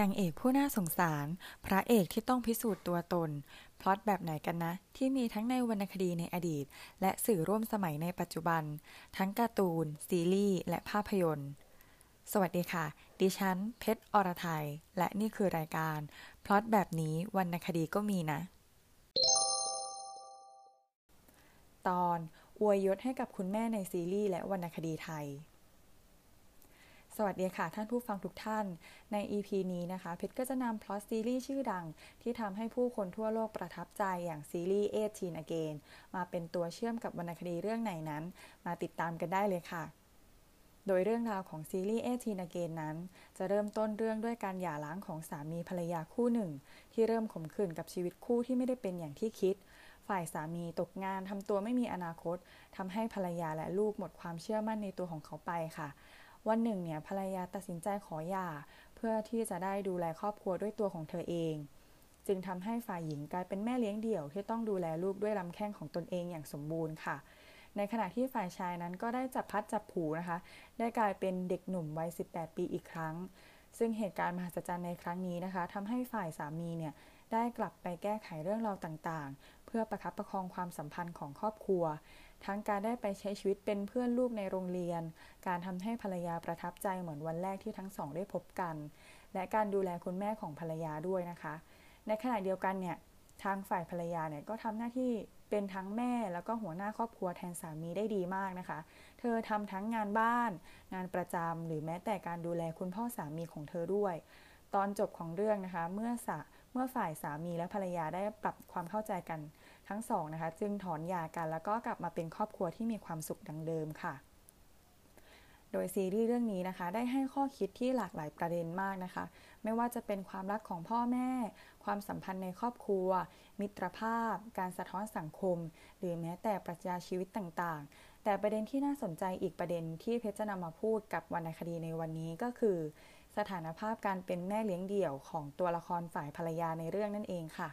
นางเอกผู้น่าสงสาร พระเอกที่ต้องพิสูจน์ตัวตน พล็อตแบบไหนกันนะ ที่มีทั้งในวรรณคดีในอดีต และสื่อร่วมสมัยในปัจจุบัน ทั้งการ์ตูน ซีรีส์ และภาพยนตร์ สวัสดีค่ะ ดิฉัน เพชรอรไทย และนี่คือรายการ พล็อตแบบนี้วรรณคดีก็มีนะ ตอนอวยยศให้กับคุณแม่ในซีรีส์และวรรณคดีไทย สวัสดีค่ะท่านผู้ฟังทุกท่าน ใน EP นี้นะคะ เพชรก็จะนำพล็อตซีรีส์ชื่อดัง ที่ทำให้ผู้คนทั่วโลกประทับใจอย่างซีรีส์ Eighteen Again มาเป็นตัวเชื่อมกับวรรณคดีเรื่องไหนนั้น มาติดตามกันได้เลยค่ะ โดยเรื่องราวของซีรีส์ Eighteen Again นั้น จะเริ่มต้นเรื่องด้วยการหย่าร้างของสามีภรรยาคู่หนึ่ง ที่เริ่มขมขื่นกับชีวิตคู่ที่ไม่ได้เป็นอย่างที่คิดฝ่ายสามีตกงานทำตัวไม่มีอนาคตทำให้ภรรยาและลูกหมดความเชื่อมั่นในตัวของเขาไปค่ะ วันหนึ่งเนี่ยภรรยาตัดสินใจขอหย่า เพื่อที่จะได้ดูแลครอบครัวด้วยตัวของเธอเอง จึงทำให้ฝ่ายหญิงกลายเป็นแม่เลี้ยงเดี่ยวที่ต้องดูแลลูกด้วยลำแข้งของตนเองอย่างสมบูรณ์ค่ะ ในขณะที่ฝ่ายชายนั้นก็ได้จับพัดจับผูนะคะ ได้กลายเป็นเด็กหนุ่มวัย 18 ปีอีกครั้ง ซึ่งเหตุการณ์มหัศจรรย์ในครั้งนี้นะคะทำให้ฝ่ายสามีเนี่ยได้กลับไปแก้ไขเรื่องราวต่างๆ เพื่อประคับประคองความสัมพันธ์ของครอบครัว ทั้งการได้ไปใช้ชีวิตเป็นเพื่อนลูกในโรงเรียน การทำให้ภรรยาประทับใจเหมือนวันแรกที่ทั้งสองได้พบกัน และการดูแลคุณแม่ของภรรยาด้วยนะคะ ในขณะเดียวกันเนี่ยทางฝ่ายภรรยาเนี่ยก็ทำหน้าที่เป็นทั้งแม่แล้วก็หัวหน้าครอบครัวแทนสามีได้ดีมากนะคะ เธอทำทั้งงานบ้าน งานประจำหรือแม้แต่การดูแลคุณพ่อสามีของเธอด้วย ตอนจบของเรื่องนะคะ เมื่อสะเมื่อฝ่ายสามีและภรรยาได้ปรับความเข้าใจกัน ทั้งสองนะคะ จึงถอนหย่ากัน แล้วก็กลับมาเป็นครอบครัวที่มีความสุขดังเดิมค่ะ โดยซีรีส์เรื่องนี้นะคะ ได้ให้ข้อคิดที่หลากหลายประเด็นมากนะคะ ไม่ว่าจะเป็นความรักของพ่อแม่ ความสัมพันธ์ในครอบครัว มิตรภาพ การสะท้อนสังคม หรือแม้แต่ปรัชญาชีวิตต่างๆ แต่ประเด็นที่น่าสนใจอีกประเด็นที่เพชรจะนำมาพูดกับวรรณคดีในวันนี้ก็คือ สถานภาพการเป็นแม่เลี้ยงเดี่ยวของตัวละครฝ่ายภรรยาในเรื่องนั่นเองค่ะ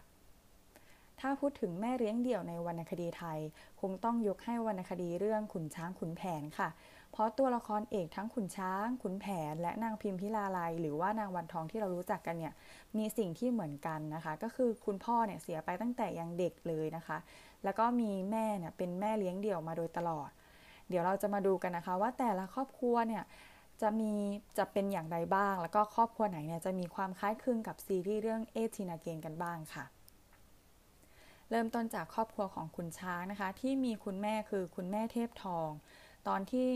ถ้าพูดถึงแม่เลี้ยงเดี่ยวในวรรณคดีไทย คงต้องยกให้วรรณคดีเรื่องขุนช้างขุนแผนค่ะ เพราะตัวละครเอกทั้งขุนช้าง ขุนแผน และนางพิมพิลาไลหรือว่านางวันทองที่เรารู้จักกันเนี่ย มีสิ่งที่เหมือนกันนะคะ ก็คือคุณพ่อเนี่ยเสียไปตั้งแต่ยังเด็กเลยนะคะ แล้วก็มีแม่เนี่ยเป็นแม่เลี้ยงเดี่ยวมาโดยตลอด เดี๋ยวเราจะมาดูกันนะคะ ว่าแต่ละครอบครัวเนี่ยจะมีจะเป็นอย่างไรบ้าง แล้วก็ครอบครัวไหนเนี่ยจะมีความคล้ายคลึงกับซีรีส์เรื่องเอทีนาเกนกันบ้างค่ะ เริ่มต้นจากครอบครัวของคุณช้างนะคะ ที่มีคุณแม่คือคุณแม่เทพทอง ตอนที่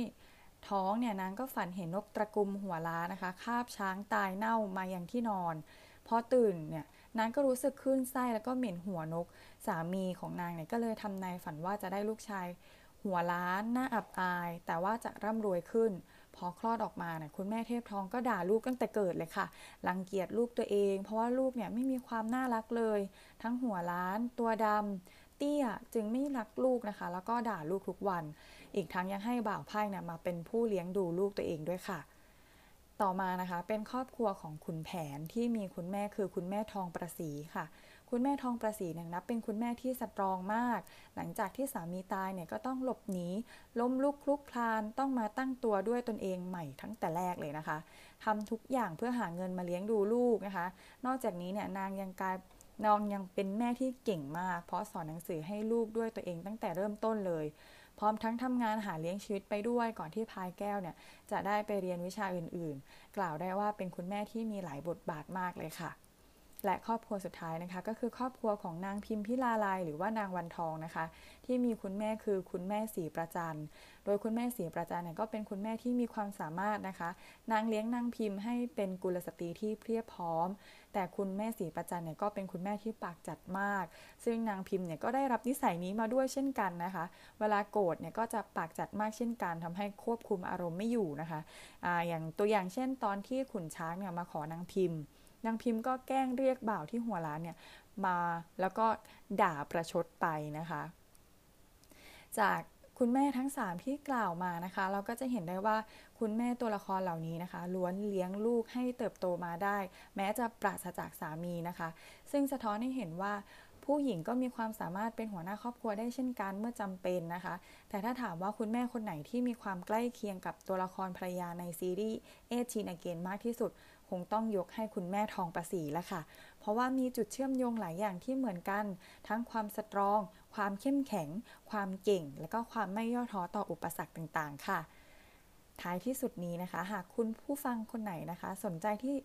ท้องเนี่ยนางก็ฝันเห็นนกตระกุมหัวล้านะคะ คาบช้างตายเน่ามาอย่างที่นอนพอตื่นเนี่ยนางก็รู้สึกคลื่นไส้แล้วก็เหม็นหัวนก สามีของนางเนี่ยก็เลยทำนายฝันว่าจะได้ลูกชาย หัวล้านหน้าอับอาย แต่ว่าจะร่ำรวยขึ้น พอคลอดออกมาเนี่ยคุณแม่เทพทองก็ด่าลูกตั้งแต่เกิดเลยค่ะ รังเกียจลูกตัวเอง เพราะว่าลูกเนี่ยไม่มีความน่ารักเลย ทั้งหัวล้าน ตัวดำเตี้ยจึงไม่รักลูกนะคะ แล้วก็ด่าลูกทุกวัน อีกทั้งยังให้บ่าวไพ่เนี่ยมาเป็นผู้เลี้ยงดูลูกตัวเองด้วยค่ะ ต่อมานะคะเป็นครอบครัวของขุนแผนที่มีคุณแม่คือคุณแม่ทองประสีค่ะ คุณแม่ทองประสีเนี่ยนับเป็นคุณแม่ที่สตรองมาก หลังจากที่สามีตายเนี่ยก็ต้องหลบหนีล้มลุกคลุกคลานต้องมาตั้งตัวด้วยตนเองใหม่ทั้งแต่แรกเลยนะคะทำทุกอย่างเพื่อหาเงินมาเลี้ยงดูลูกนะคะ นอกจากนี้เนี่ยนางยังกลายนางยังเป็นแม่ที่เก่งมาก เพราะสอนหนังสือให้ลูกด้วยตัวเองตั้งแต่เริ่มต้นเลย พร้อมทั้งทำงานหาเลี้ยงชีวิตไปด้วยก่อนที่พายแก้วเนี่ยจะได้ไปเรียนวิชาอื่นๆ กล่าวได้ว่าเป็นคุณแม่ที่มีหลายบทบาทมากเลยค่ะ และครอบครัวสุดท้ายนะคะ ก็คือครอบครัวของนางพิมพิลาลายหรือว่านางวันทองนะคะ ที่มีคุณแม่คือคุณแม่สีประจันโดยคุณแม่สีประจันเนี่ยก็เป็นคุณแม่ที่มีความสามารถนะคะ นางเลี้ยงนางพิมพ์ให้เป็นกุลสตรีที่เพียบพร้อม แต่คุณแม่สีประจันเนี่ยก็เป็นคุณแม่ที่ปากจัดมาก ซึ่งนางพิมพ์เนี่ยก็ได้รับนิสัยนี้มาด้วยเช่นกันนะคะ เวลาโกรธเนี่ยก็จะปากจัดมากเช่นกันทำให้ควบคุมอารมณ์ไม่อยู่นะคะอะอย่างตัวอย่างเช่นตอนที่ขุนช้างเนี่ยมาขอนางพิมพ์ นางพิมพ์ก็แกล้งเรียกบ่าวที่หัวร้านเนี่ยมาแล้วก็ด่าประชดไปนะคะ จากคุณแม่ทั้ง 3 ที่กล่าวมานะคะ เราก็จะเห็นได้ว่าคุณแม่ตัวละครเหล่านี้นะคะ ล้วนเลี้ยงลูกให้เติบโตมาได้ แม้จะปราศจากสามีนะคะ ซึ่งสะท้อนให้เห็นว่าผู้หญิงก็มีความสามารถเป็นหัวหน้าครอบครัวได้เช่นกันเมื่อจำเป็นนะคะ แต่ถ้าถามว่าคุณแม่คนไหนที่มีความใกล้เคียงกับตัวละครภรรยาในซีรีส์เอชีนเกนมากที่สุด งต้องยกให้คุณแม่ทองประสีแล้วค่ะ เพราะว่ามีจุดเชื่อมโยงหลายอย่างที่เหมือนกัน ทั้งความสตรอง ความเข้มแข็ง ความเก่ง และก็ความไม่ย่อท้อต่ออุปสรรคต่างๆ ค่ะ ท้ายที่สุดนี้นะคะ หากคุณผู้ฟังคนไหนนะคะ สนใจที่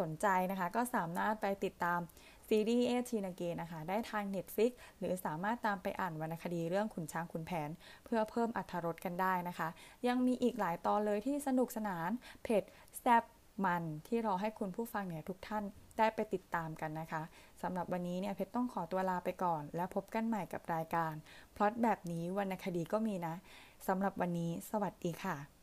สนใจนะคะ ก็สามารถไปติดตามซีรีส์เอทีนาเกนะคะ ได้ทาง Netflix หรือสามารถตามไปอ่านวรรณคดีเรื่องขุนช้างขุนแผน เพื่อเพิ่มอรรถรสกันได้นะคะ ยังมีอีกหลายตอนเลยที่สนุกสนาน เผ็ดแซ่บ มันที่รอให้คุณผู้ฟังเนี่ยทุกท่านได้ไปติดตามกันนะคะสำหรับวันนี้เนี่ยเพชรต้องขอตัวลาไปก่อน แล้วพบกันใหม่กับรายการพล็อตแบบนี้วรรณคดีก็มีนะสำหรับวันนี้ สวัสดีค่ะ